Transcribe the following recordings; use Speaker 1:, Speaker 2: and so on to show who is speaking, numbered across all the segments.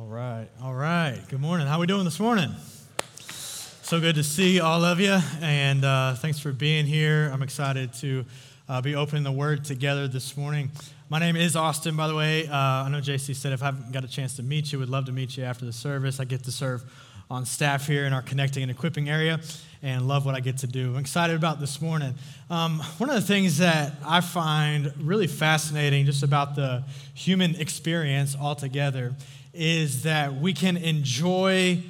Speaker 1: All right, all right. Good morning. How we doing this morning? So good to see all of you, and uh, thanks for being here. I'm excited to uh, be opening the Word together this morning. My name is Austin, by the way. Uh, I know JC said if I haven't got a chance to meet you, would love to meet you after the service. I get to serve on staff here in our connecting and equipping area, and love what I get to do. I'm excited about this morning. Um, one of the things that I find really fascinating just about the human experience altogether is that we can enjoy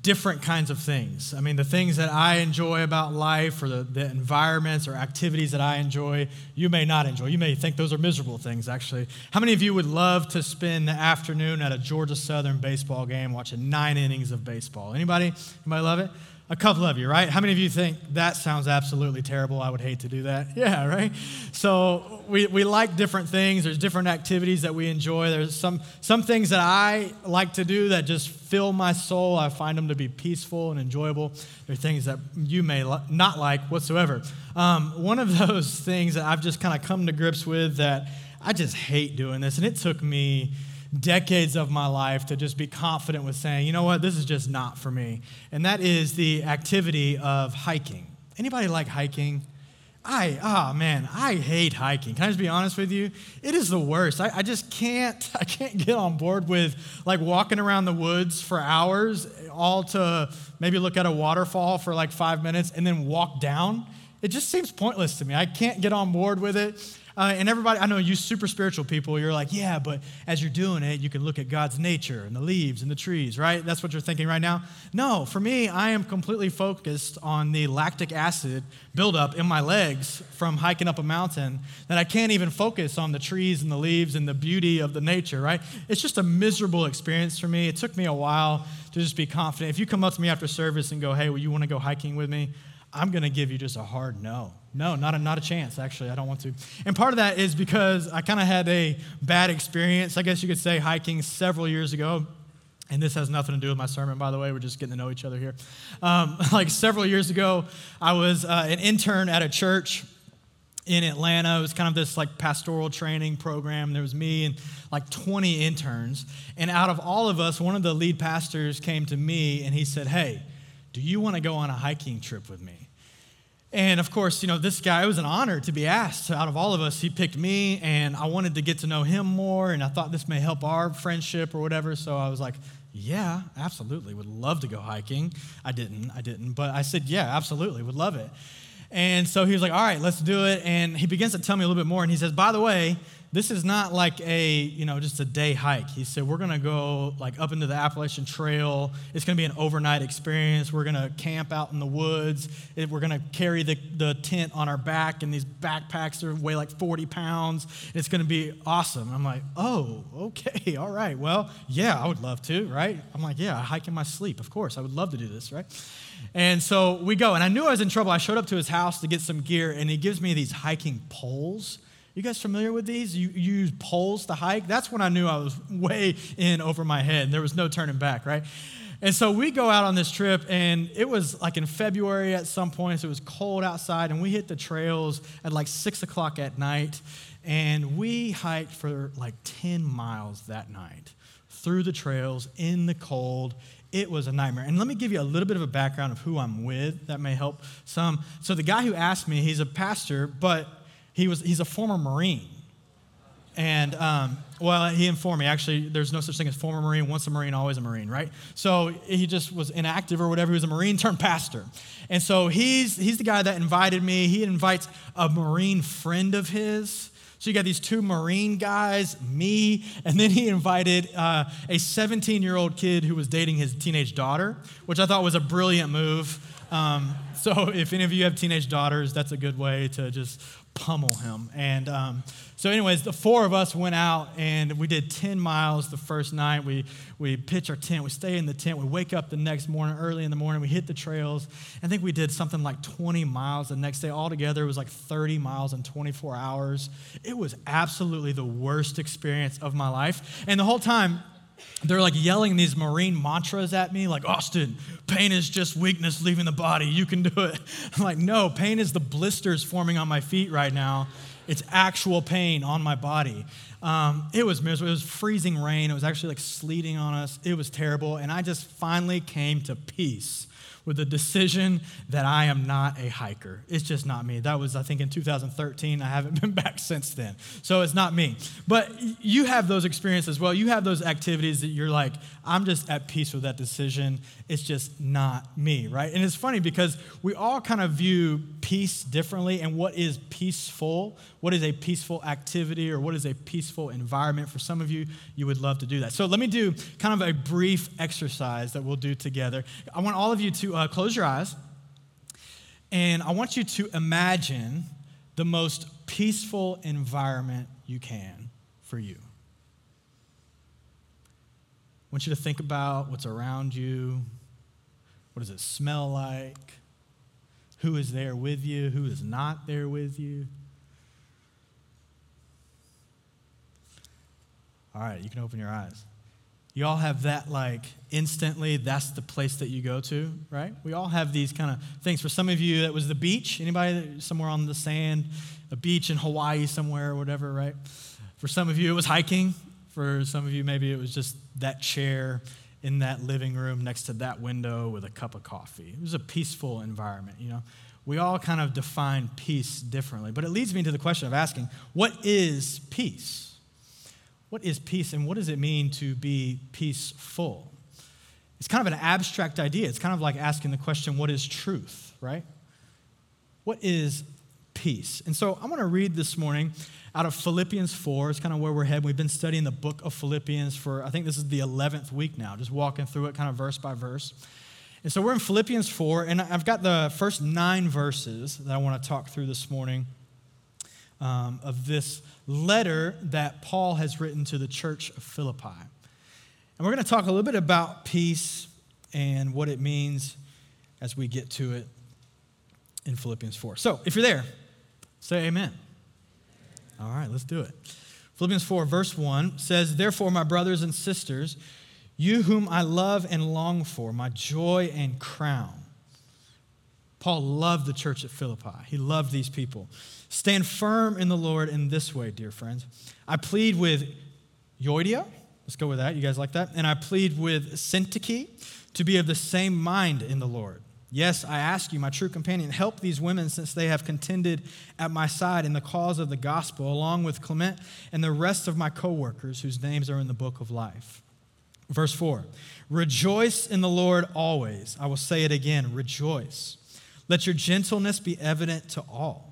Speaker 1: different kinds of things. I mean, the things that I enjoy about life or the, the environments or activities that I enjoy, you may not enjoy. You may think those are miserable things, actually. How many of you would love to spend the afternoon at a Georgia Southern baseball game watching nine innings of baseball? Anybody? Anybody love it? A couple of you, right? How many of you think that sounds absolutely terrible? I would hate to do that. Yeah, right? So we, we like different things. There's different activities that we enjoy. There's some, some things that I like to do that just fill my soul. I find them to be peaceful and enjoyable. There are things that you may not like whatsoever. Um, one of those things that I've just kind of come to grips with that I just hate doing this, and it took me decades of my life to just be confident with saying, you know what, this is just not for me. And that is the activity of hiking. Anybody like hiking? I, oh man, I hate hiking. Can I just be honest with you? It is the worst. I, I just can't, I can't get on board with like walking around the woods for hours, all to maybe look at a waterfall for like five minutes and then walk down. It just seems pointless to me. I can't get on board with it. Uh, and everybody, I know you super spiritual people, you're like, yeah, but as you're doing it, you can look at God's nature and the leaves and the trees, right? That's what you're thinking right now? No, for me, I am completely focused on the lactic acid buildup in my legs from hiking up a mountain that I can't even focus on the trees and the leaves and the beauty of the nature, right? It's just a miserable experience for me. It took me a while to just be confident. If you come up to me after service and go, hey, well, you want to go hiking with me? I'm going to give you just a hard no. No, not a, not a chance, actually. I don't want to. And part of that is because I kind of had a bad experience, I guess you could say, hiking several years ago. And this has nothing to do with my sermon, by the way. We're just getting to know each other here. Um, like several years ago, I was uh, an intern at a church in Atlanta. It was kind of this like pastoral training program. There was me and like 20 interns. And out of all of us, one of the lead pastors came to me and he said, Hey, do you want to go on a hiking trip with me? And of course, you know, this guy, it was an honor to be asked. Out of all of us, he picked me, and I wanted to get to know him more, and I thought this may help our friendship or whatever. So I was like, yeah, absolutely. Would love to go hiking. I didn't, I didn't, but I said, yeah, absolutely, would love it. And so he was like, all right, let's do it. And he begins to tell me a little bit more, and he says, by the way, this is not like a, you know, just a day hike. He said, we're going to go like up into the Appalachian Trail. It's going to be an overnight experience. We're going to camp out in the woods. We're going to carry the, the tent on our back, and these backpacks that weigh like 40 pounds. It's going to be awesome. I'm like, oh, okay, all right. Well, yeah, I would love to, right? I'm like, yeah, I hike in my sleep. Of course, I would love to do this, right? And so we go, and I knew I was in trouble. I showed up to his house to get some gear, and he gives me these hiking poles you guys familiar with these? You, you use poles to hike? That's when I knew I was way in over my head. and There was no turning back, right? And so we go out on this trip, and it was like in February at some points. It was cold outside, and we hit the trails at like six o'clock at night. And we hiked for like 10 miles that night through the trails in the cold. It was a nightmare. And let me give you a little bit of a background of who I'm with. That may help some. So, the guy who asked me, he's a pastor, but he was, he's a former Marine. And, um, well, he informed me actually, there's no such thing as former Marine. Once a Marine, always a Marine, right? So he just was inactive or whatever. He was a Marine turned pastor. And so he's, he's the guy that invited me. He invites a Marine friend of his. So you got these two Marine guys, me, and then he invited uh, a 17 year old kid who was dating his teenage daughter, which I thought was a brilliant move. Um, so if any of you have teenage daughters, that's a good way to just pummel him. And um, so, anyways, the four of us went out and we did 10 miles the first night. We, we pitch our tent, we stay in the tent, we wake up the next morning, early in the morning, we hit the trails. I think we did something like 20 miles the next day. Altogether, it was like 30 miles in 24 hours. It was absolutely the worst experience of my life. And the whole time, they're like yelling these marine mantras at me, like, Austin, pain is just weakness leaving the body. You can do it. I'm like, no, pain is the blisters forming on my feet right now. It's actual pain on my body. Um, it was miserable. It was freezing rain. It was actually like sleeting on us. It was terrible. And I just finally came to peace with the decision that I am not a hiker. It's just not me. That was, I think, in 2013. I haven't been back since then. So it's not me. But you have those experiences well. You have those activities that you're like, I'm just at peace with that decision. It's just not me, right? And it's funny because we all kind of view peace differently and what is peaceful, what is a peaceful activity, or what is a peaceful environment. For some of you, you would love to do that. So let me do kind of a brief exercise that we'll do together. I want all of you to uh, close your eyes, and I want you to imagine the most peaceful environment you can for you. I want you to think about what's around you. What does it smell like? Who is there with you? Who is not there with you? All right, you can open your eyes. You all have that like instantly, that's the place that you go to, right? We all have these kind of things. For some of you, that was the beach. Anybody somewhere on the sand, a beach in Hawaii somewhere or whatever, right? For some of you, it was hiking. For some of you, maybe it was just that chair in that living room next to that window with a cup of coffee. It was a peaceful environment, you know. We all kind of define peace differently, but it leads me to the question of asking, what is peace? What is peace and what does it mean to be peaceful? It's kind of an abstract idea. It's kind of like asking the question, what is truth, right? What is peace? And so I'm going to read this morning out of Philippians 4. It's kind of where we're heading. We've been studying the book of Philippians for, I think this is the 11th week now, just walking through it kind of verse by verse. And so we're in Philippians 4, and I've got the first nine verses that I want to talk through this morning um, of this letter that Paul has written to the church of Philippi. And we're going to talk a little bit about peace and what it means as we get to it in Philippians 4. So if you're there, say amen. All right, let's do it. Philippians 4, verse 1 says, Therefore, my brothers and sisters, you whom I love and long for, my joy and crown. Paul loved the church at Philippi. He loved these people. Stand firm in the Lord in this way, dear friends. I plead with Euodia. Let's go with that. You guys like that? And I plead with Syntyche to be of the same mind in the Lord. Yes, I ask you, my true companion, help these women since they have contended at my side in the cause of the gospel, along with Clement and the rest of my co workers whose names are in the book of life. Verse 4 Rejoice in the Lord always. I will say it again rejoice. Let your gentleness be evident to all.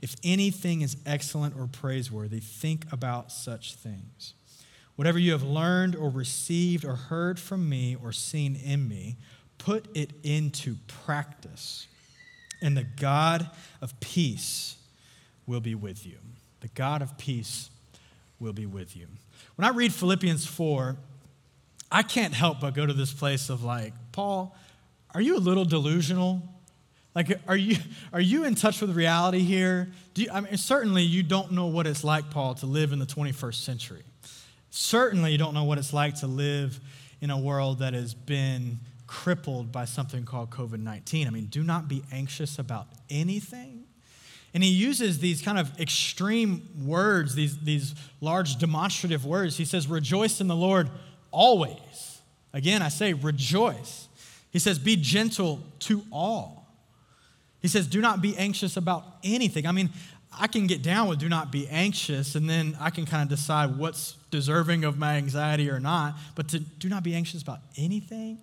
Speaker 1: if anything is excellent or praiseworthy, think about such things. Whatever you have learned or received or heard from me or seen in me, put it into practice, and the God of peace will be with you. The God of peace will be with you. When I read Philippians 4, I can't help but go to this place of like, Paul, are you a little delusional? Like, are you, are you in touch with reality here? You, I mean, certainly you don't know what it's like, Paul, to live in the 21st century. Certainly you don't know what it's like to live in a world that has been crippled by something called COVID 19. I mean, do not be anxious about anything. And he uses these kind of extreme words, these, these large demonstrative words. He says, Rejoice in the Lord always. Again, I say, rejoice. He says, Be gentle to all. He says, Do not be anxious about anything. I mean, I can get down with do not be anxious, and then I can kind of decide what's deserving of my anxiety or not. But to do not be anxious about anything,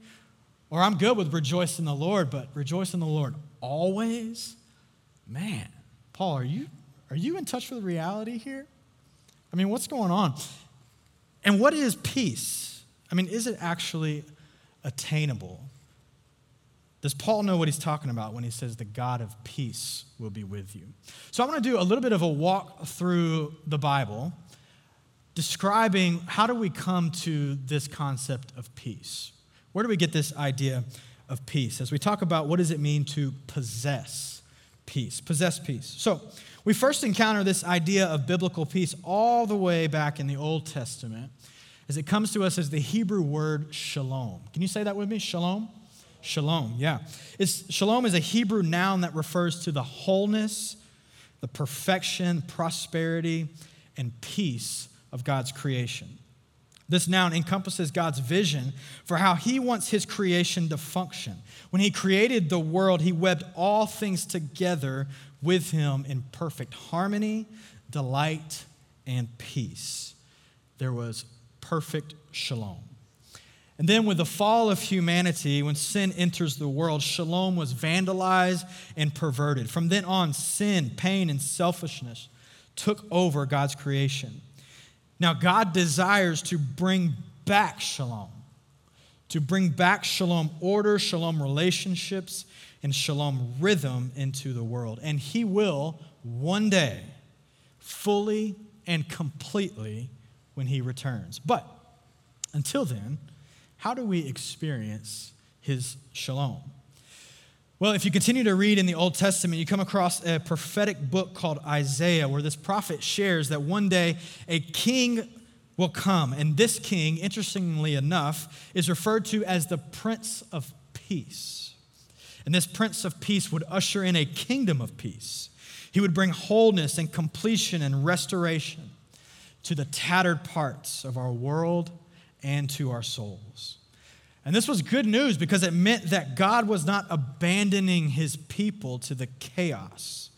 Speaker 1: or I'm good with rejoice in the Lord, but rejoice in the Lord always. Man, Paul, are you are you in touch with reality here? I mean, what's going on? And what is peace? I mean, is it actually attainable? Does Paul know what he's talking about when he says the God of peace will be with you? So I want to do a little bit of a walk through the Bible describing how do we come to this concept of peace? Where do we get this idea of peace? As we talk about what does it mean to possess peace? Possess peace. So, we first encounter this idea of biblical peace all the way back in the Old Testament as it comes to us as the Hebrew word shalom. Can you say that with me? Shalom? Shalom, yeah. It's, shalom is a Hebrew noun that refers to the wholeness, the perfection, prosperity, and peace of God's creation. This noun encompasses God's vision for how He wants His creation to function. When He created the world, He webbed all things together with Him in perfect harmony, delight, and peace. There was perfect shalom. And then, with the fall of humanity, when sin enters the world, shalom was vandalized and perverted. From then on, sin, pain, and selfishness took over God's creation. Now, God desires to bring back shalom, to bring back shalom order, shalom relationships, and shalom rhythm into the world. And He will one day fully and completely when He returns. But until then, how do we experience His shalom? Well, if you continue to read in the Old Testament, you come across a prophetic book called Isaiah, where this prophet shares that one day a king will come. And this king, interestingly enough, is referred to as the Prince of Peace. And this Prince of Peace would usher in a kingdom of peace. He would bring wholeness and completion and restoration to the tattered parts of our world and to our souls. And this was good news because it meant that God was not abandoning his people to the chaos,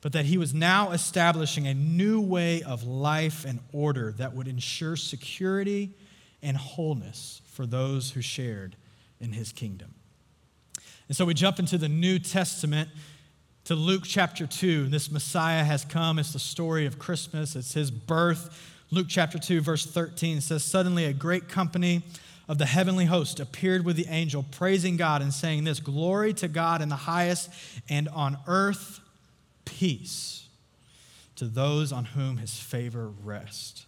Speaker 1: but that he was now establishing a new way of life and order that would ensure security and wholeness for those who shared in his kingdom. And so we jump into the New Testament to Luke chapter 2. This Messiah has come. It's the story of Christmas, it's his birth. Luke chapter 2, verse 13 says, Suddenly a great company of the heavenly host appeared with the angel, praising God and saying this Glory to God in the highest, and on earth, peace to those on whom his favor rests.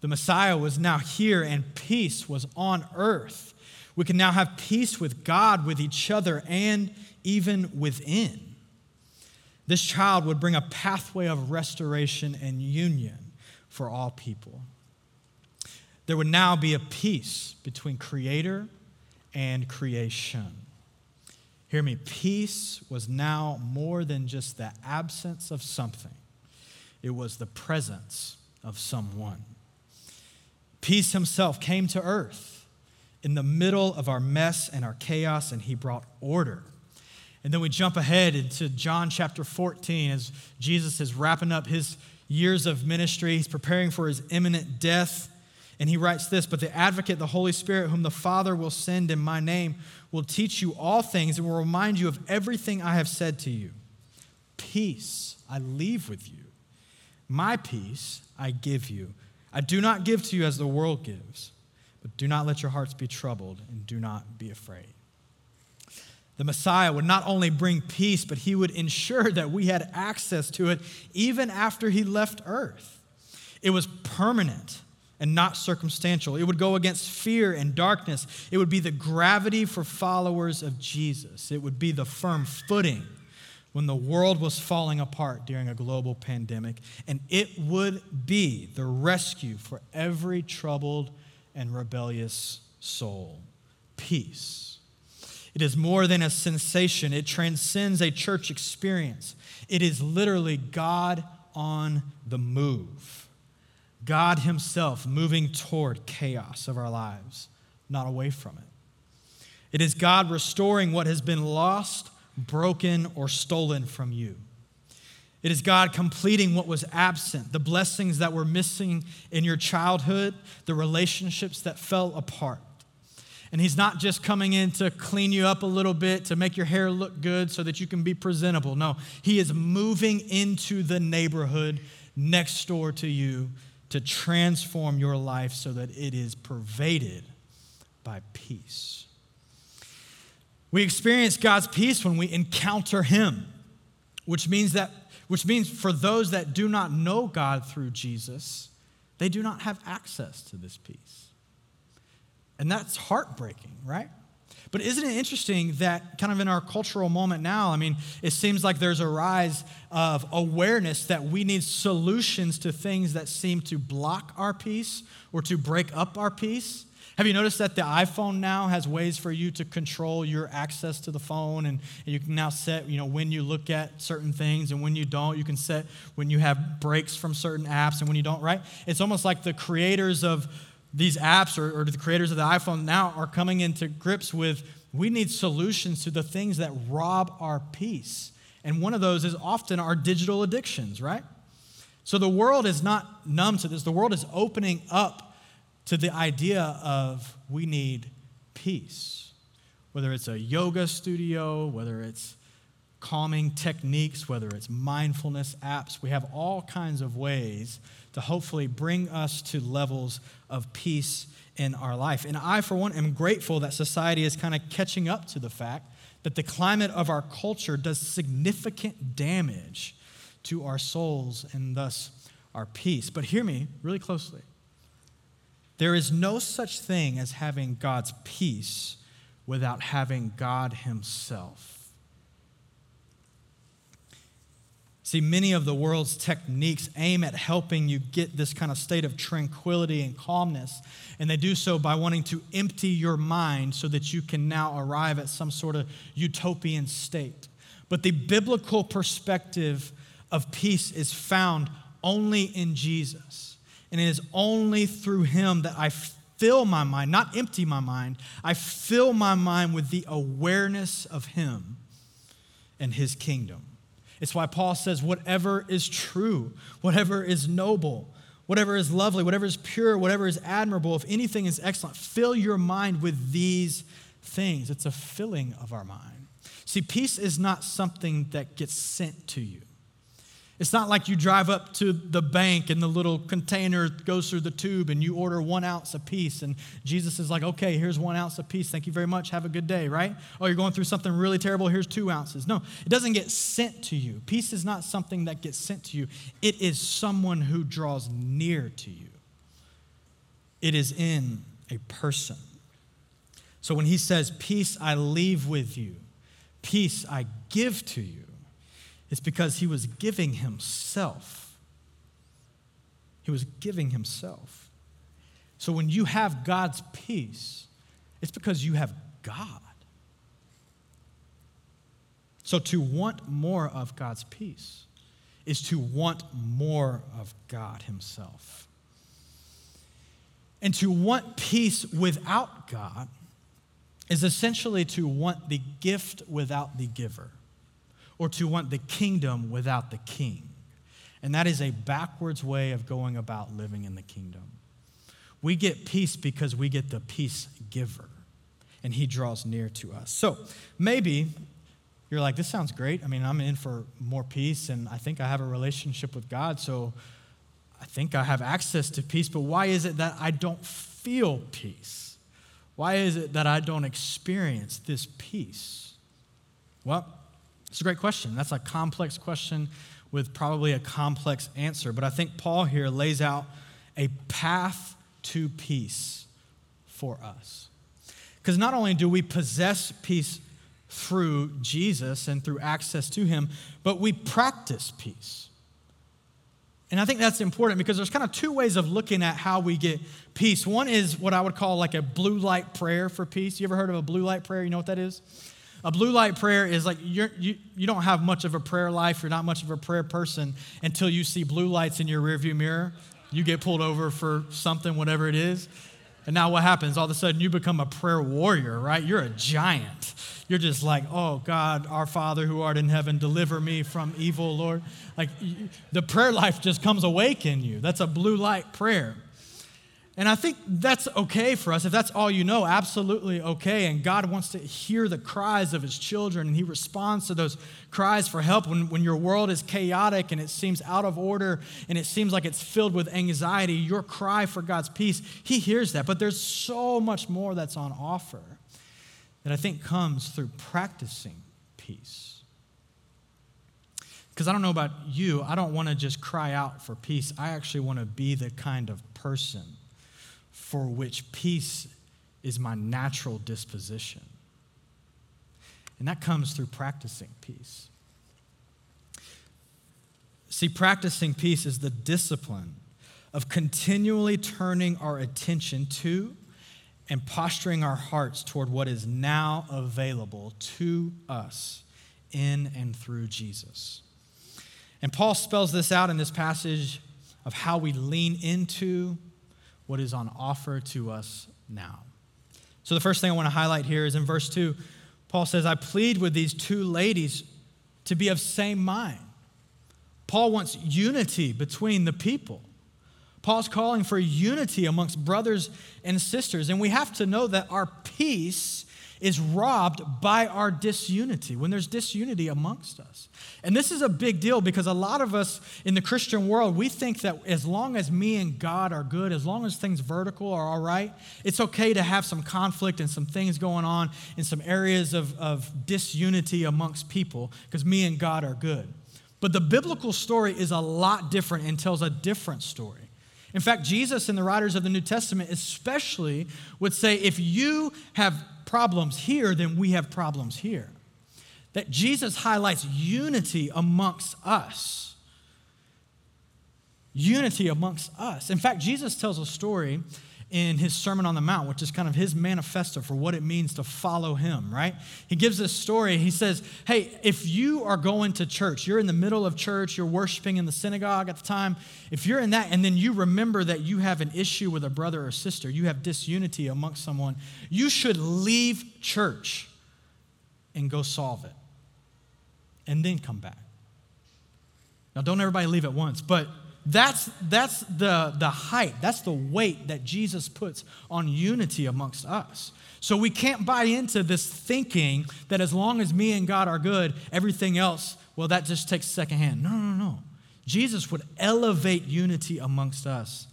Speaker 1: The Messiah was now here, and peace was on earth. We can now have peace with God, with each other, and even within. This child would bring a pathway of restoration and union for all people there would now be a peace between creator and creation. Hear me, peace was now more than just the absence of something, it was the presence of someone. Peace himself came to earth in the middle of our mess and our chaos, and he brought order. And then we jump ahead into John chapter 14 as Jesus is wrapping up his years of ministry. He's preparing for his imminent death. And he writes this But the advocate, the Holy Spirit, whom the Father will send in my name, will teach you all things and will remind you of everything I have said to you. Peace I leave with you, my peace I give you. I do not give to you as the world gives, but do not let your hearts be troubled and do not be afraid. The Messiah would not only bring peace, but he would ensure that we had access to it even after he left earth. It was permanent and not circumstantial. It would go against fear and darkness. It would be the gravity for followers of Jesus. It would be the firm footing when the world was falling apart during a global pandemic. And it would be the rescue for every troubled and rebellious soul. Peace. It is more than a sensation, it transcends a church experience. It is literally God on the move. God Himself moving toward chaos of our lives, not away from it. It is God restoring what has been lost, broken, or stolen from you. It is God completing what was absent, the blessings that were missing in your childhood, the relationships that fell apart. And He's not just coming in to clean you up a little bit, to make your hair look good so that you can be presentable. No, He is moving into the neighborhood next door to you to transform your life so that it is pervaded by peace. We experience God's peace when we encounter Him, which means that which means for those that do not know God through Jesus, They do not have access to this peace. And that's heartbreaking, right? But isn't it interesting that, kind of in our cultural moment now, I mean, it seems like there's a rise of awareness that we need solutions to things that seem to block our peace or to break up our peace. Have you noticed that the iPhone now has ways for you to control your access to the phone and, and you can now set, you know, when you look at certain things and when you don't. You can set when you have breaks from certain apps and when you don't, right? It's almost like the creators of these apps or, or the creators of the iPhone now are coming into grips with we need solutions to the things that rob our peace. And one of those is often our digital addictions, right? So the world is not numb to this. The world is opening up to the idea of we need peace. Whether it's a yoga studio, whether it's calming techniques, whether it's mindfulness apps, we have all kinds of ways to hopefully bring us to levels of peace in our life. And I, for one, am grateful that society is kind of catching up to the fact that the climate of our culture does significant damage to our souls and thus our peace. But hear me really closely. There is no such thing as having God's peace without having God Himself. See, many of the world's techniques aim at helping you get this kind of state of tranquility and calmness, and they do so by wanting to empty your mind so that you can now arrive at some sort of utopian state. But the biblical perspective of peace is found only in Jesus. And it is only through him that I fill my mind, not empty my mind, I fill my mind with the awareness of him and his kingdom. It's why Paul says, whatever is true, whatever is noble, whatever is lovely, whatever is pure, whatever is admirable, if anything is excellent, fill your mind with these things. It's a filling of our mind. See, peace is not something that gets sent to you. It's not like you drive up to the bank and the little container goes through the tube and you order one ounce a piece. And Jesus is like, okay, here's one ounce a piece. Thank you very much. Have a good day, right? Oh, you're going through something really terrible. Here's two ounces. No, it doesn't get sent to you. Peace is not something that gets sent to you, it is someone who draws near to you. It is in a person. So when he says, Peace I leave with you, peace I give to you, it's because he was giving himself. He was giving himself. So when you have God's peace, it's because you have God. So to want more of God's peace is to want more of God Himself. And to want peace without God is essentially to want the gift without the giver or to want the kingdom without the king. And that is a backwards way of going about living in the kingdom. We get peace because we get the peace giver, and he draws near to us. So maybe you're like, this sounds great. I mean, I'm in for more peace, and I think I have a relationship with God, so I think I have access to peace, but why is it that I don't feel peace? Why is it that I don't experience this peace? Well, it's a great question. That's a complex question with probably a complex answer. But I think Paul here lays out a path to peace for us. Because not only do we possess peace through Jesus and through access to Him, but we practice peace. And I think that's important because there's kind of two ways of looking at how we get peace. One is what I would call like a blue light prayer for peace. You ever heard of a blue light prayer? You know what that is? A blue light prayer is like you're, you, you don't have much of a prayer life, you're not much of a prayer person until you see blue lights in your rearview mirror. You get pulled over for something, whatever it is. And now what happens? All of a sudden you become a prayer warrior, right? You're a giant. You're just like, oh God, our Father who art in heaven, deliver me from evil, Lord. Like the prayer life just comes awake in you. That's a blue light prayer. And I think that's okay for us. If that's all you know, absolutely okay. And God wants to hear the cries of his children, and he responds to those cries for help when, when your world is chaotic and it seems out of order and it seems like it's filled with anxiety. Your cry for God's peace, he hears that. But there's so much more that's on offer that I think comes through practicing peace. Because I don't know about you, I don't want to just cry out for peace. I actually want to be the kind of person for which peace is my natural disposition. And that comes through practicing peace. See, practicing peace is the discipline of continually turning our attention to and posturing our hearts toward what is now available to us in and through Jesus. And Paul spells this out in this passage of how we lean into what is on offer to us now. So, the first thing I want to highlight here is in verse 2, Paul says, I plead with these two ladies to be of same mind. Paul wants unity between the people. Paul's calling for unity amongst brothers and sisters. And we have to know that our peace is robbed by our disunity, when there's disunity amongst us. And this is a big deal because a lot of us in the Christian world, we think that as long as me and God are good, as long as things vertical are all right, it's okay to have some conflict and some things going on in some areas of, of disunity amongst people because me and God are good. But the biblical story is a lot different and tells a different story. In fact, Jesus and the writers of the New Testament especially would say if you have problems here, then we have problems here. That Jesus highlights unity amongst us. Unity amongst us. In fact, Jesus tells a story in his Sermon on the Mount, which is kind of his manifesto for what it means to follow him, right? He gives this story. He says, Hey, if you are going to church, you're in the middle of church, you're worshiping in the synagogue at the time, if you're in that, and then you remember that you have an issue with a brother or sister, you have disunity amongst someone, you should leave church and go solve it and then come back. Now, don't everybody leave at once, but that's, that's the, the height, that's the weight that Jesus puts on unity amongst us. So we can't buy into this thinking that as long as me and God are good, everything else, well, that just takes second hand. No, no, no. Jesus would elevate unity amongst us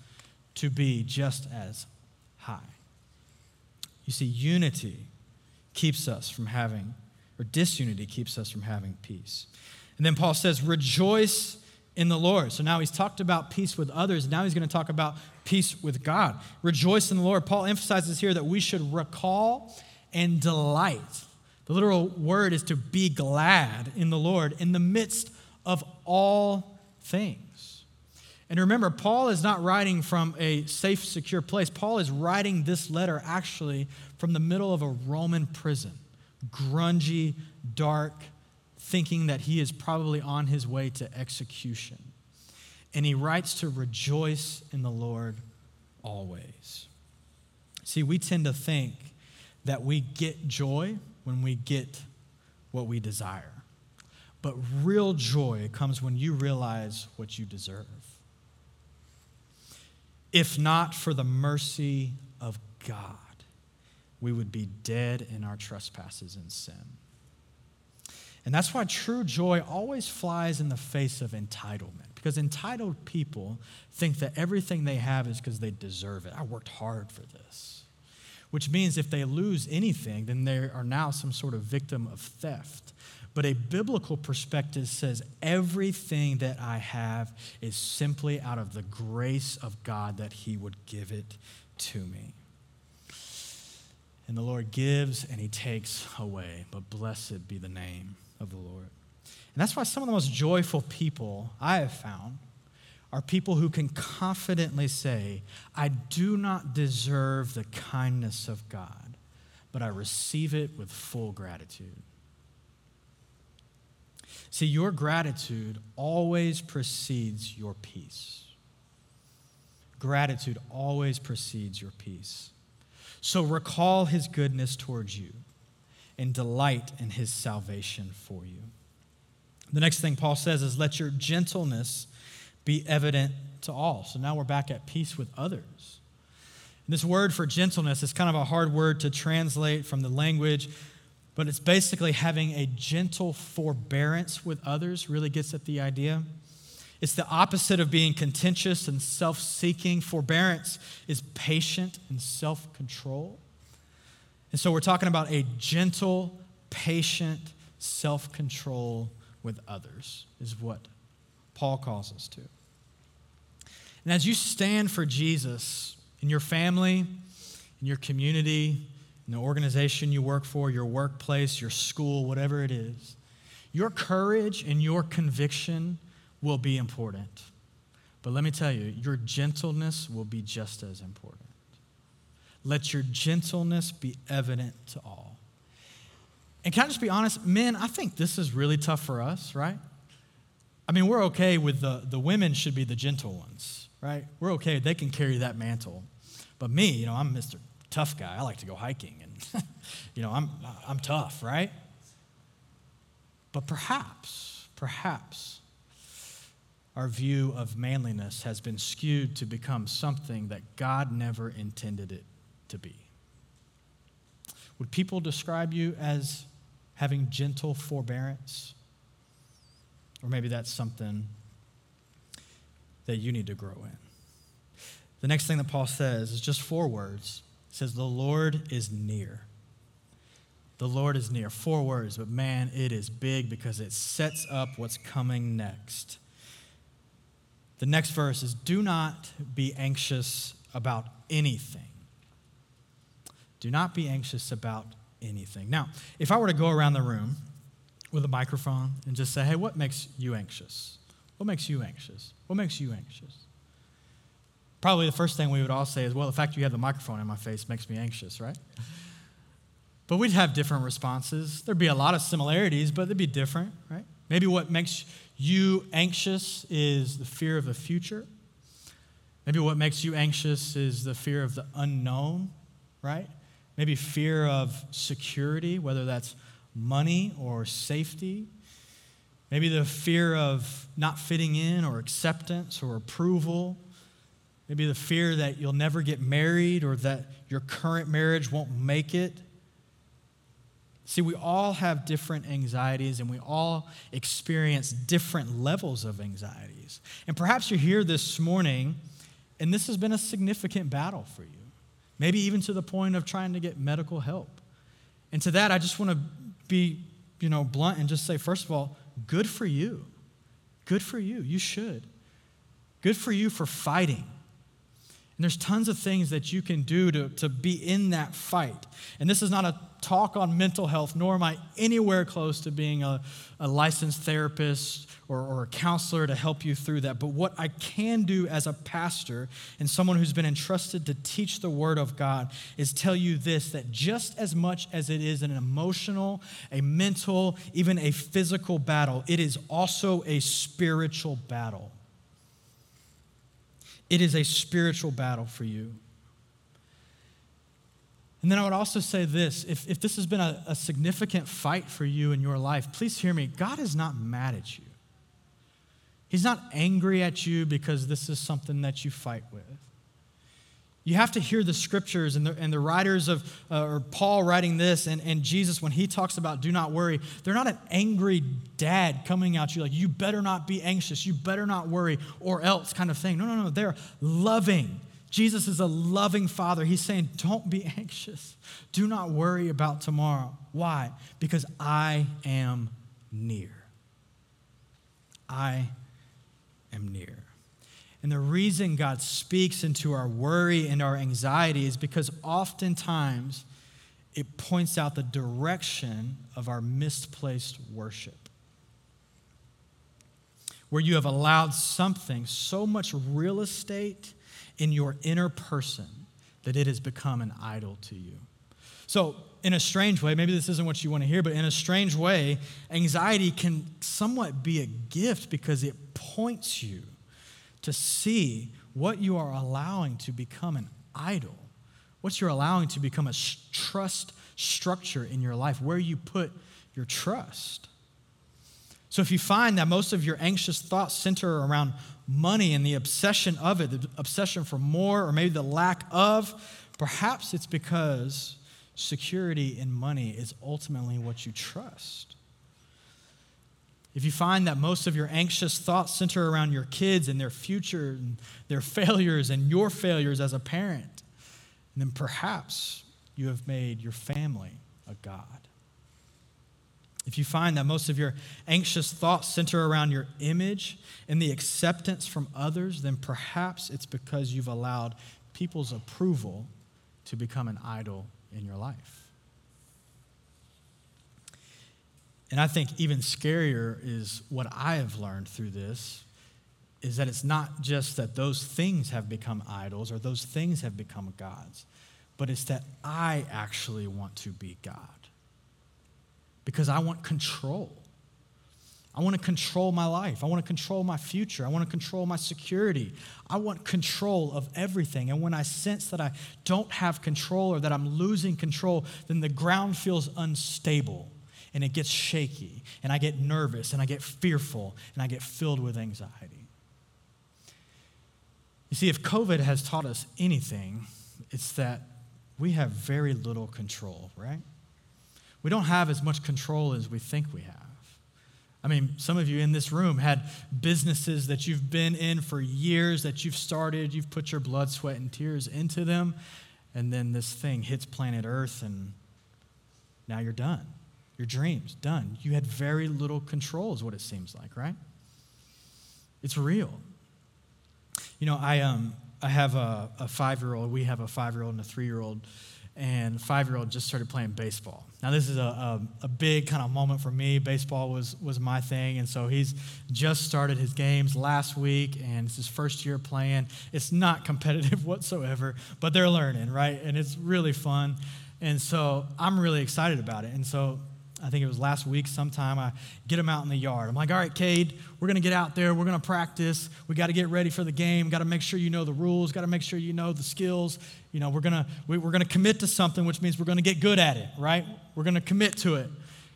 Speaker 1: to be just as high. You see, unity keeps us from having, or disunity keeps us from having peace. And then Paul says, rejoice in the Lord. So now he's talked about peace with others. Now he's going to talk about peace with God. Rejoice in the Lord. Paul emphasizes here that we should recall and delight. The literal word is to be glad in the Lord in the midst of all things. And remember, Paul is not writing from a safe, secure place. Paul is writing this letter actually from the middle of a Roman prison, grungy, dark, thinking that he is probably on his way to execution. And he writes to rejoice in the Lord always. See, we tend to think that we get joy when we get what we desire. But real joy comes when you realize what you deserve. If not for the mercy of God, we would be dead in our trespasses and sin. And that's why true joy always flies in the face of entitlement. Because entitled people think that everything they have is because they deserve it. I worked hard for this. Which means if they lose anything, then they are now some sort of victim of theft. But a biblical perspective says everything that I have is simply out of the grace of God that He would give it to me. And the Lord gives and He takes away, but blessed be the name of the Lord. And that's why some of the most joyful people I have found are people who can confidently say, I do not deserve the kindness of God, but I receive it with full gratitude. See, your gratitude always precedes your peace. Gratitude always precedes your peace. So recall his goodness towards you and delight in his salvation for you. The next thing Paul says is, let your gentleness be evident to all. So now we're back at peace with others. And this word for gentleness is kind of a hard word to translate from the language, but it's basically having a gentle forbearance with others, really gets at the idea. It's the opposite of being contentious and self seeking. Forbearance is patient and self control. And so we're talking about a gentle, patient self control with others, is what Paul calls us to. And as you stand for Jesus in your family, in your community, in the organization you work for, your workplace, your school, whatever it is, your courage and your conviction will be important. But let me tell you, your gentleness will be just as important. Let your gentleness be evident to all. And can I just be honest? Men, I think this is really tough for us, right? I mean, we're okay with the, the women should be the gentle ones, right? We're okay. They can carry that mantle. But me, you know, I'm Mr. Tough Guy. I like to go hiking and, you know, I'm, I'm tough, right? But perhaps, perhaps our view of manliness has been skewed to become something that God never intended it to be. Would people describe you as having gentle forbearance? Or maybe that's something that you need to grow in. The next thing that Paul says is just four words. He says, The Lord is near. The Lord is near. Four words, but man, it is big because it sets up what's coming next. The next verse is Do not be anxious about anything. Do not be anxious about anything. Now, if I were to go around the room with a microphone and just say, Hey, what makes you anxious? What makes you anxious? What makes you anxious? Probably the first thing we would all say is, Well, the fact you have the microphone in my face makes me anxious, right? But we'd have different responses. There'd be a lot of similarities, but they'd be different, right? Maybe what makes you anxious is the fear of the future. Maybe what makes you anxious is the fear of the unknown, right? Maybe fear of security, whether that's money or safety. Maybe the fear of not fitting in or acceptance or approval. Maybe the fear that you'll never get married or that your current marriage won't make it. See, we all have different anxieties and we all experience different levels of anxieties. And perhaps you're here this morning and this has been a significant battle for you, maybe even to the point of trying to get medical help. And to that, I just want to be, you know, blunt and just say, first of all, good for you. Good for you. You should. Good for you for fighting. And there's tons of things that you can do to, to be in that fight. And this is not a talk on mental health, nor am I anywhere close to being a, a licensed therapist or, or a counselor to help you through that. But what I can do as a pastor and someone who's been entrusted to teach the Word of God is tell you this that just as much as it is an emotional, a mental, even a physical battle, it is also a spiritual battle. It is a spiritual battle for you. And then I would also say this if, if this has been a, a significant fight for you in your life, please hear me. God is not mad at you. He's not angry at you because this is something that you fight with. You have to hear the scriptures and the, and the writers of, uh, or Paul writing this, and, and Jesus, when he talks about do not worry, they're not an angry dad coming at you like, you better not be anxious, you better not worry, or else kind of thing. No, no, no. They're loving. Jesus is a loving father. He's saying, don't be anxious. Do not worry about tomorrow. Why? Because I am near. I am near. And the reason God speaks into our worry and our anxiety is because oftentimes it points out the direction of our misplaced worship. Where you have allowed something, so much real estate in your inner person, that it has become an idol to you. So, in a strange way, maybe this isn't what you want to hear, but in a strange way, anxiety can somewhat be a gift because it points you to see what you are allowing to become an idol, what you're allowing to become a trust structure in your life, where you put your trust. So if you find that most of your anxious thoughts center around money and the obsession of it, the obsession for more, or maybe the lack of, perhaps it's because security in money is ultimately what you trust. If you find that most of your anxious thoughts center around your kids and their future and their failures and your failures as a parent, then perhaps you have made your family a God. if you find that most of your anxious thoughts center around your image and the acceptance from others, then perhaps it's because you've allowed people's approval to become an idol in your life. And I think even scarier is what I have learned through this is that it's not just that those things have become idols or those things have become gods, but it's that I actually want to be God because I want control. I want to control my life. I want to control my future. I want to control my security. I want control of everything. And when I sense that I don't have control or that I'm losing control, then the ground feels unstable and it gets shaky and I get nervous and I get fearful and I get filled with anxiety. You see, if COVID has taught us anything, it's that we have very little control, right? We don't have as much control as we think we have. I mean, some of you in this room had businesses that you've been in for years, that you've started, you've put your blood, sweat, and tears into them, and then this thing hits planet Earth, and now you're done. Your dreams, done. You had very little control, is what it seems like, right? It's real. You know, I, um, I have a, a five year old, we have a five year old and a three year old and five year old just started playing baseball. Now, this is a, a, a, big kind of moment for me. Baseball was, was my thing, and so he's just started his games last week, and it's his first year playing. It's not competitive whatsoever, but they're learning, right? And it's really fun. And so I'm really excited about it. And so I think it was last week sometime, I get him out in the yard. I'm like, all right, Cade, we're going to get out there. We're going to practice. We got to get ready for the game. Got to make sure you know the rules. Got to make sure you know the skills. You know, we're going to we, we're going to commit to something, which means we're going to get good at it, right? We're going to commit to it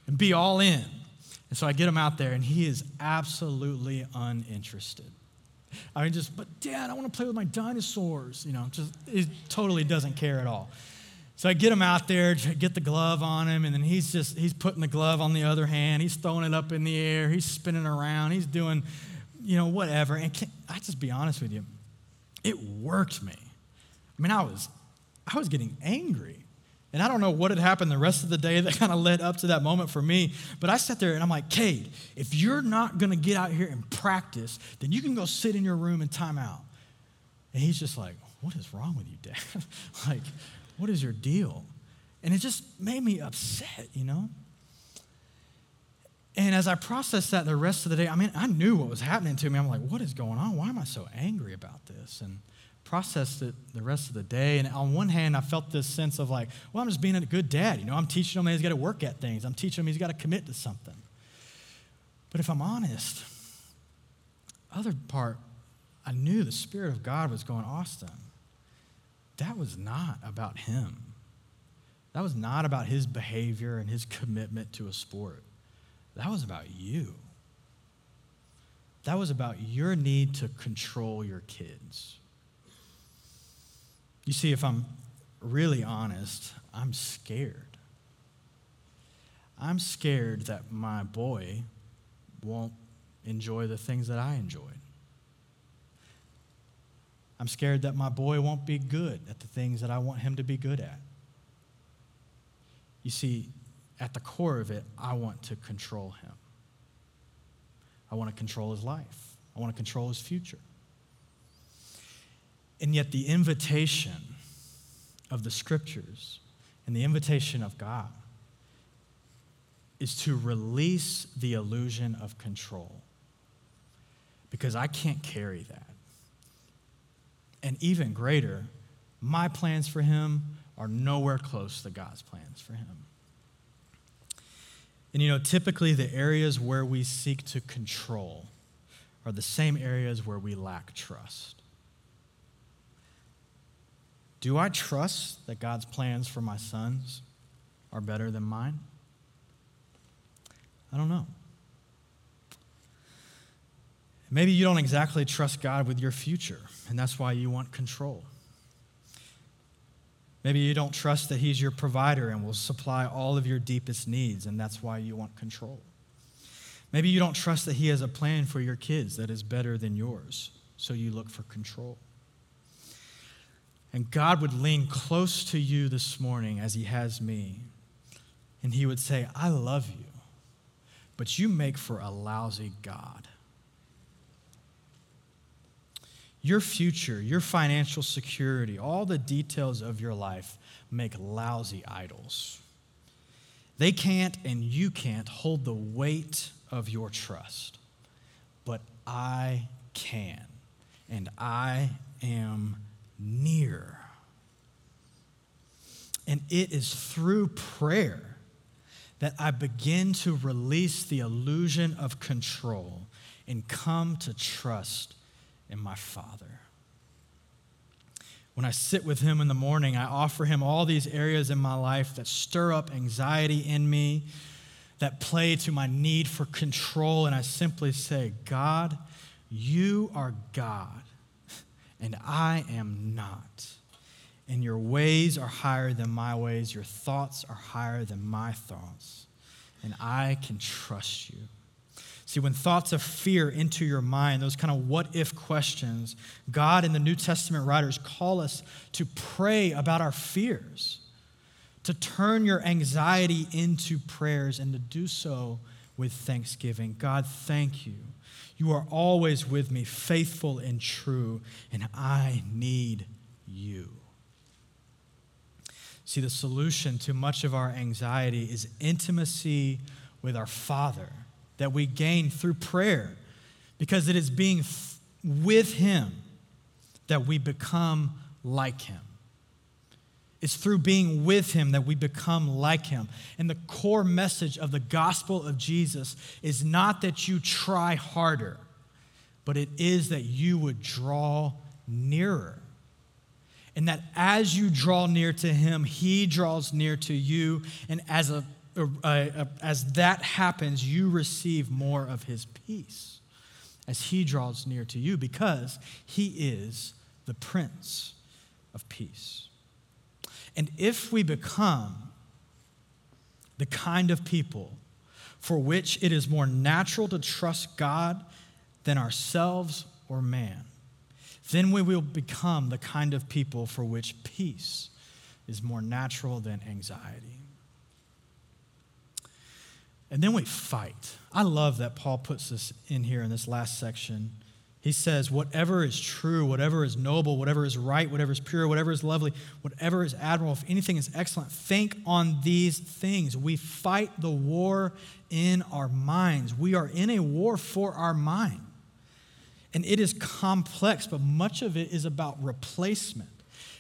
Speaker 1: and be all in. And so I get him out there, and he is absolutely uninterested. I mean, just, but dad, I want to play with my dinosaurs. You know, just, he totally doesn't care at all. So I get him out there, get the glove on him, and then he's just, he's putting the glove on the other hand. He's throwing it up in the air. He's spinning around. He's doing, you know, whatever. And can, I just be honest with you, it worked me. I mean, I was, I was getting angry. And I don't know what had happened the rest of the day that kind of led up to that moment for me. But I sat there and I'm like, Cade, if you're not going to get out here and practice, then you can go sit in your room and time out. And he's just like, what is wrong with you, Dad? like, what is your deal? And it just made me upset, you know? And as I processed that the rest of the day, I mean, I knew what was happening to me. I'm like, what is going on? Why am I so angry about this? And processed it the rest of the day. And on one hand, I felt this sense of like, well, I'm just being a good dad. You know, I'm teaching him he's got to work at things. I'm teaching him he's got to commit to something. But if I'm honest, other part, I knew the Spirit of God was going, Austin, that was not about him. That was not about his behavior and his commitment to a sport. That was about you. That was about your need to control your kids. You see, if I'm really honest, I'm scared. I'm scared that my boy won't enjoy the things that I enjoyed. I'm scared that my boy won't be good at the things that I want him to be good at. You see, at the core of it, I want to control him. I want to control his life. I want to control his future. And yet, the invitation of the scriptures and the invitation of God is to release the illusion of control. Because I can't carry that. And even greater, my plans for him are nowhere close to God's plans for him. And you know, typically the areas where we seek to control are the same areas where we lack trust. Do I trust that God's plans for my sons are better than mine? I don't know. Maybe you don't exactly trust God with your future, and that's why you want control. Maybe you don't trust that He's your provider and will supply all of your deepest needs, and that's why you want control. Maybe you don't trust that He has a plan for your kids that is better than yours, so you look for control. And God would lean close to you this morning as He has me, and He would say, I love you. but you make for a lousy God. Your future, your financial security, all the details of your life make lousy idols. They can't and you can't hold the weight of your trust, but I can, and I am near. And it is through prayer that I begin to release the illusion of control and come to trust in my Father. When I sit with Him in the morning, I offer Him all these areas in my life that stir up anxiety in me, that play to my need for control, and I simply say, God, you are God, and I am not. And your ways are higher than my ways, your thoughts are higher than my thoughts, and I can trust you. See, when thoughts of fear enter your mind, those kind of what if questions, God and the New Testament writers call us to pray about our fears, to turn your anxiety into prayers, and to do so with thanksgiving. God, thank you. You are always with me, faithful and true, and I need you. See, the solution to much of our anxiety is intimacy with our Father that we gain through prayer because it is being with Him that we become like Him. It's through being with Him that we become like Him. And the core message of the gospel of Jesus is not that you try harder, but it is that you would draw nearer. And that as you draw near to Him, He draws near to you. And as a uh, uh, as that happens, you receive more of his peace as he draws near to you because he is the Prince of Peace. And if we become the kind of people for which it is more natural to trust God than ourselves or man, then we will become the kind of people for which peace is more natural than anxiety. And then we fight. I love that Paul puts this in here in this last section. He says, Whatever is true, whatever is noble, whatever is right, whatever is pure, whatever is lovely, whatever is admirable, if anything is excellent, think on these things. We fight the war in our minds. We are in a war for our mind. And it is complex, but much of it is about replacement.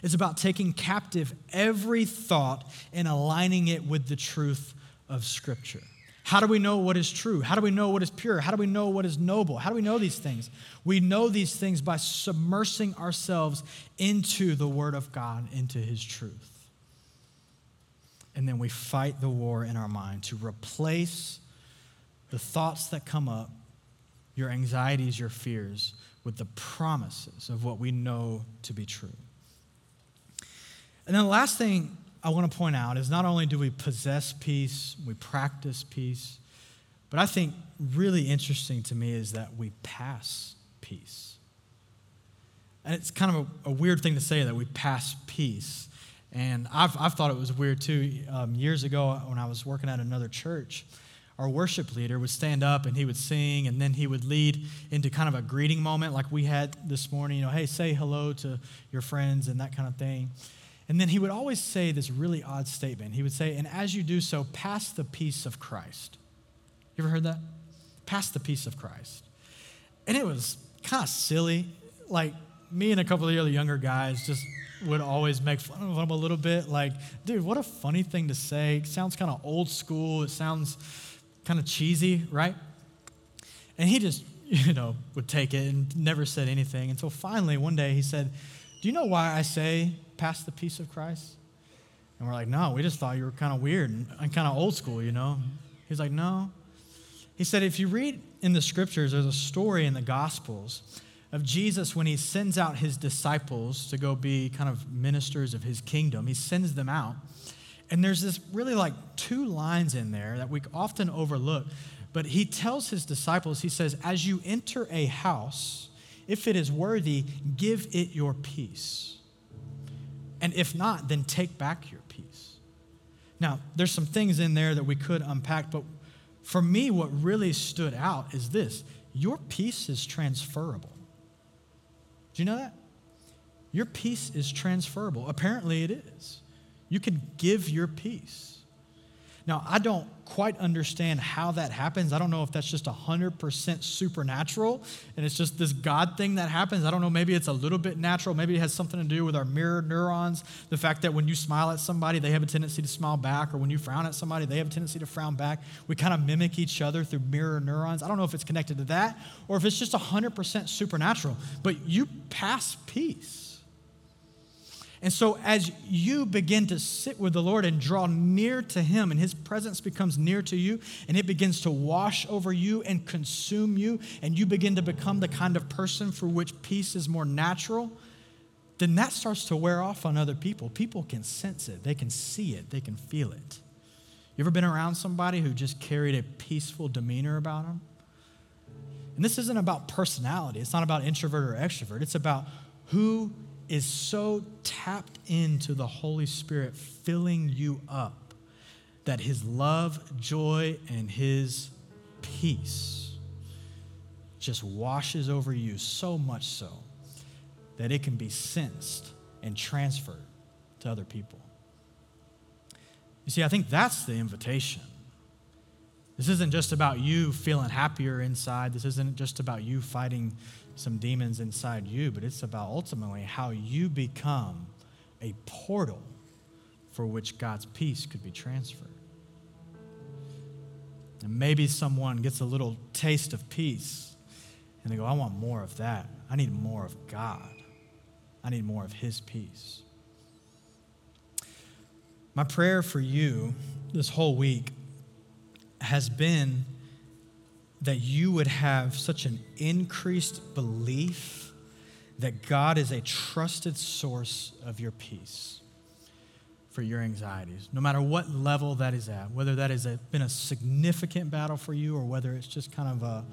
Speaker 1: It's about taking captive every thought and aligning it with the truth of Scripture. How do we know what is true? How do we know what is pure? How do we know what is noble? How do we know these things? We know these things by submersing ourselves into the Word of God, into His truth. And then we fight the war in our mind to replace the thoughts that come up, your anxieties, your fears, with the promises of what we know to be true. And then the last thing I want to point out is not only do we possess peace, we practice peace, but I think really interesting to me is that we pass peace. And it's kind of a, a weird thing to say that we pass peace. And I've, I've thought it was weird too. Um, years ago, when I was working at another church, our worship leader would stand up and he would sing, and then he would lead into kind of a greeting moment like we had this morning. You know, hey, say hello to your friends and that kind of thing. And then he would always say this really odd statement. He would say, And as you do so, pass the peace of Christ. You ever heard that? Pass the peace of Christ. And it was kind of silly. Like, me and a couple of the other younger guys just would always make fun of him a little bit. Like, dude, what a funny thing to say. It sounds kind of old school. It sounds kind of cheesy, right? And he just, you know, would take it and never said anything until finally one day he said, Do you know why I say pass the peace of Christ? And we're like, no, we just thought you were kind of weird and, kind of old school, you know? He's like, no. He said, if you read in the scriptures, there's a story in the Gospels of Jesus when he sends out his disciples to go be kind of ministers of his kingdom. He sends them out. And there's this really like two lines in there that we often overlook. But he tells his disciples, he says, as you enter a house, if it is worthy, give it your peace. And if not, then take back your peace. Now, there's some things in there that we could unpack, but for me, what really stood out is this your peace is transferable. Do you know that? Your peace is transferable. Apparently, it is. You can give your peace. Now, I don't quite understand how that happens. I don't know if that's just 100% supernatural and it's just this God thing that happens. I don't know. Maybe it's a little bit natural. Maybe it has something to do with our mirror neurons. The fact that when you smile at somebody, they have a tendency to smile back, or when you frown at somebody, they have a tendency to frown back. We kind of mimic each other through mirror neurons. I don't know if it's connected to that or if it's just 100% supernatural, but you pass peace. And so, as you begin to sit with the Lord and draw near to Him, and His presence becomes near to you, and it begins to wash over you and consume you, and you begin to become the kind of person for which peace is more natural, then that starts to wear off on other people. People can sense it, they can see it, they can feel it. You ever been around somebody who just carried a peaceful demeanor about them? And this isn't about personality, it's not about introvert or extrovert, it's about who is so tapped into the Holy Spirit filling you up that his love, joy, and his peace just washes over you so much so that it can be sensed and transferred to other people. You see, I think that's the invitation. This isn't just about you feeling happier inside. This isn't just about you fighting some demons inside you, but it's about ultimately how you become a portal for which God's peace could be transferred. And maybe someone gets a little taste of peace and they go, I want more of that. I need more of God. I need more of His peace. My prayer for you this whole week has been that you would have such an increased belief that God is a trusted source of your peace for your anxieties, no matter what level that is at, whether that has been a significant battle for you or whether it's just kind of a,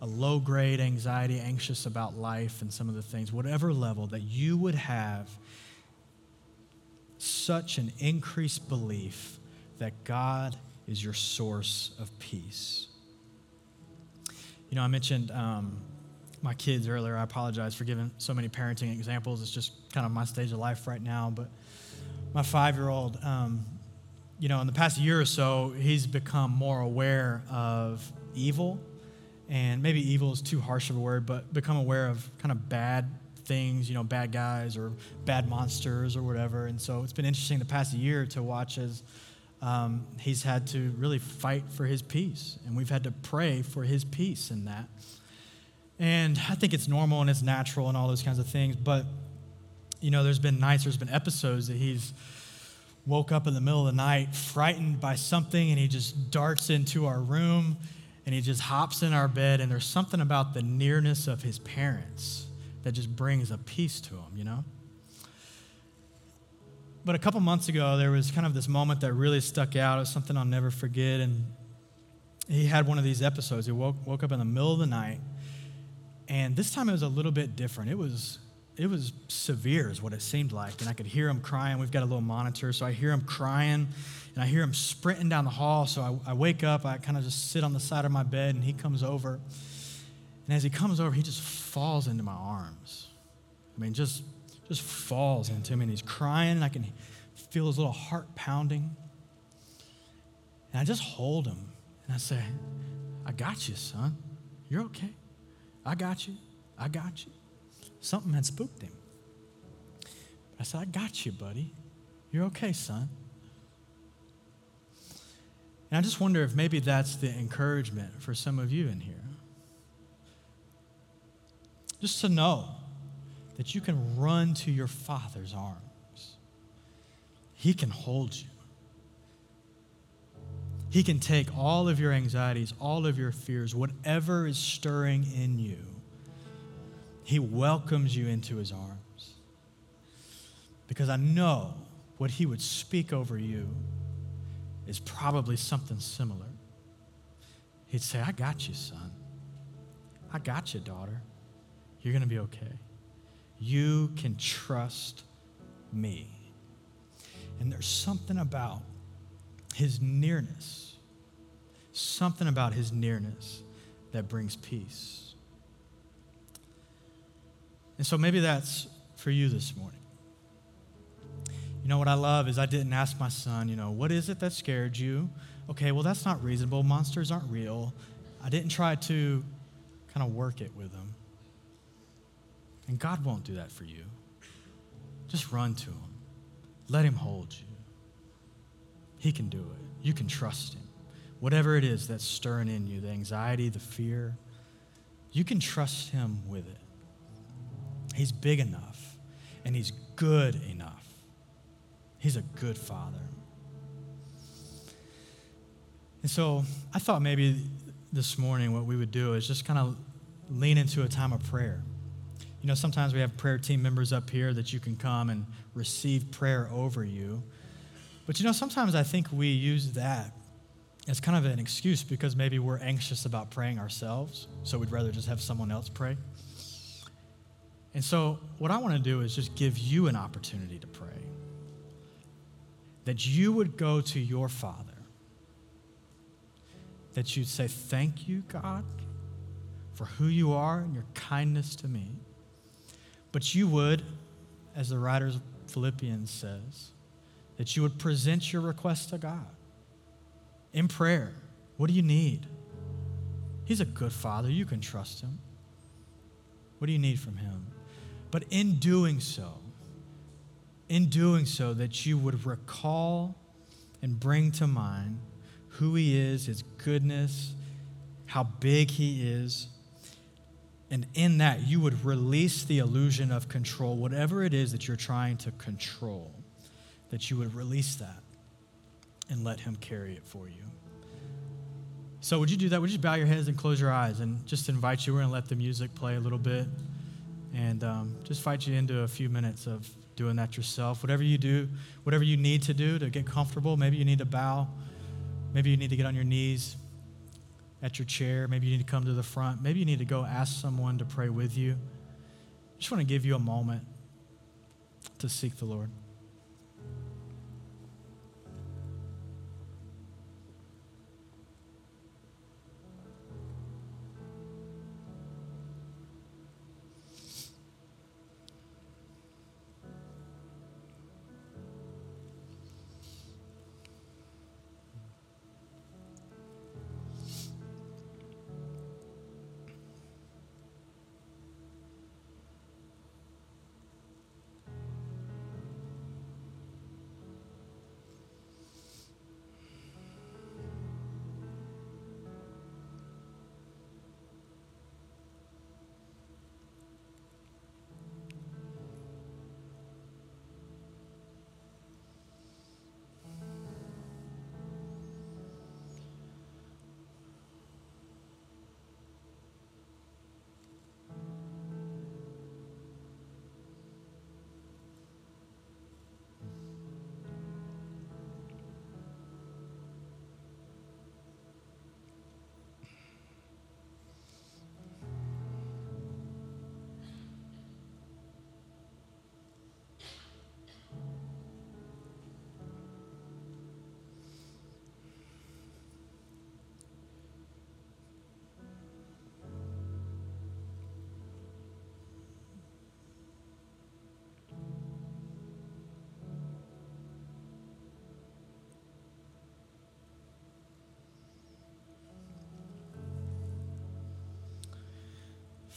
Speaker 1: a low grade anxiety, anxious about life and some of the things, whatever level, that you would have such an increased belief that God is your source of peace. You know, I mentioned um, my kids earlier. I apologize for giving so many parenting examples. It's just kind of my stage of life right now. But my five year old, um, you know, in the past year or so, he's become more aware of evil. And maybe evil is too harsh of a word, but become aware of kind of bad things, you know, bad guys or bad monsters or whatever. And so it's been interesting the past year to watch as um, he's had to really fight for his peace, and we've had to pray for his peace in that. And I think it's normal and it's natural and all those kinds of things, but you know, there's been nights, there's been episodes that he's woke up in the middle of the night frightened by something and he just darts into our room and he just hops in our bed and there's something about the nearness of his parents that just brings a peace to him, you know? But a couple months ago, there was kind of this moment that really stuck out. It was something I'll never forget. And he had one of these episodes. He woke, woke up in the middle of the night. And this time it was a little bit different. It was, it was severe, is what it seemed like. And I could hear him crying. We've got a little monitor. So I hear him crying and I hear him sprinting down the hall. So I, I wake up. I kind of just sit on the side of my bed and he comes over. And as he comes over, he just falls into my arms. I mean, just just falls into him and he's crying and I can feel his little heart pounding. And I just hold him and I say, I got you, son. You're okay. I got you. I got you. Something had spooked him. I said, I got you, buddy. You're okay, son. And I just wonder if maybe that's the encouragement for some of you in here. Just to know that you can run to your Father's arms. He can hold you. He can take all of your anxieties, all of your fears, whatever is stirring in you. He welcomes you into his arms. Because I know what he would speak over you is probably something similar. He'd say, I got you, son. I got you, daughter. You're going to be okay. You can trust me. And there's something about his nearness, something about his nearness that brings peace. And so maybe that's for you this morning. You know what I love is I didn't ask my son, you know, what is it that scared you? Okay, well, that's not reasonable. Monsters aren't real. I didn't try to kind of work it with him. And God won't do that for you. Just run to him, let him hold you. He can do it. You can trust him. Whatever it is that's stirring in you, the anxiety, the fear, you can trust him with it. He's big enough and he's good enough. He's a good father. And so I thought maybe this morning what we would do is just kind of lean into a time of prayer. You know, sometimes we have prayer team members up here that you can come and receive prayer over you. But you know, sometimes I think we use that as kind of an excuse because maybe we're anxious about praying ourselves, so we'd rather just have someone else pray. And so, what I want to do is just give you an opportunity to pray. That you would go to your Father, that you'd say, Thank you, God, for who you are and your kindness to me. But you would, as the writer of Philippians says, that you would present your request to God in prayer. What do you need? He's a good father. You can trust him. What do you need from him? But in doing so, in doing so, that you would recall and bring to mind who he is, his goodness, how big he is. And in that, you would release the illusion of control, whatever it is that you're trying to control, that you would release that and let Him carry it for you. So, would you do that? Would you bow your heads and close your eyes and just invite you? We're going to let the music play a little bit and um, just invite you into a few minutes of doing that yourself. Whatever you do, whatever you need to do to get comfortable, maybe you need to bow, maybe you need to get on your knees at your chair, maybe you need to come to the front, maybe you need to go ask someone to pray with you. I just want to give you a moment to seek the Lord.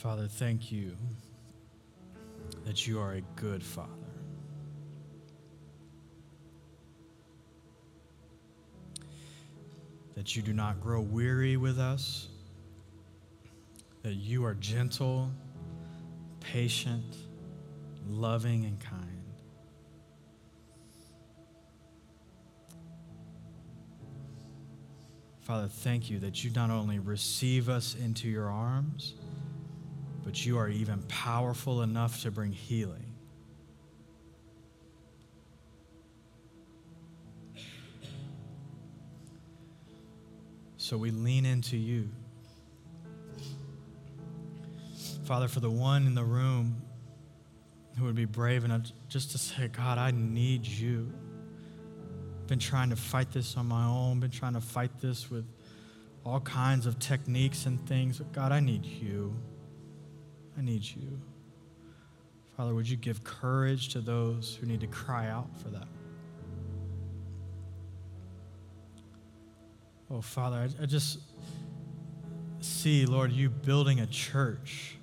Speaker 1: Father, thank you that you are a good Father. That you do not grow weary with us, that you are gentle, patient, loving, and kind. Father, thank you that you not only receive us into your arms, but you are even powerful enough to bring healing. So we lean into you. Father, for the one in the room who would be brave enough just to say, God, I need you. Been trying to fight this on my own, been trying to fight this with all kinds of techniques and things. But God, I need you. I need you. Father, would you give courage to those who need to cry out for that? Oh, Father, I, I just see, Lord, you building a church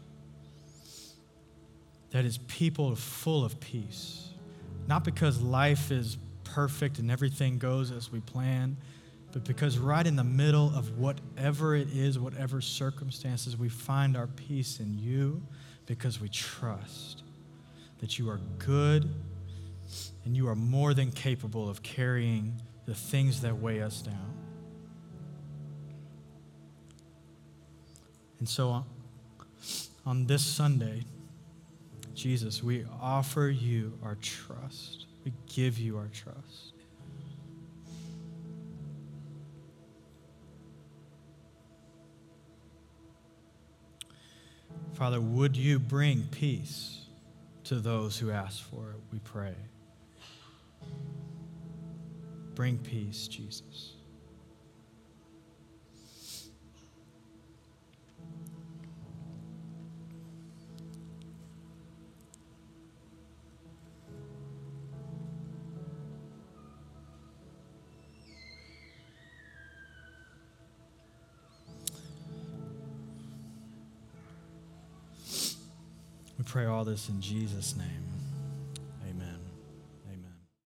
Speaker 1: that is people full of peace. Not because life is perfect and everything goes as we plan, but because right in the middle of whatever it is, whatever circumstances, we find our peace in you because we trust that you are good and you are more than capable of carrying the things that weigh us down. And so uh, on this Sunday, Jesus, we offer you our trust. We give you our trust. Father, would you bring peace to those who ask for it? We pray. Bring peace, Jesus. Pray all this in Jesus' name.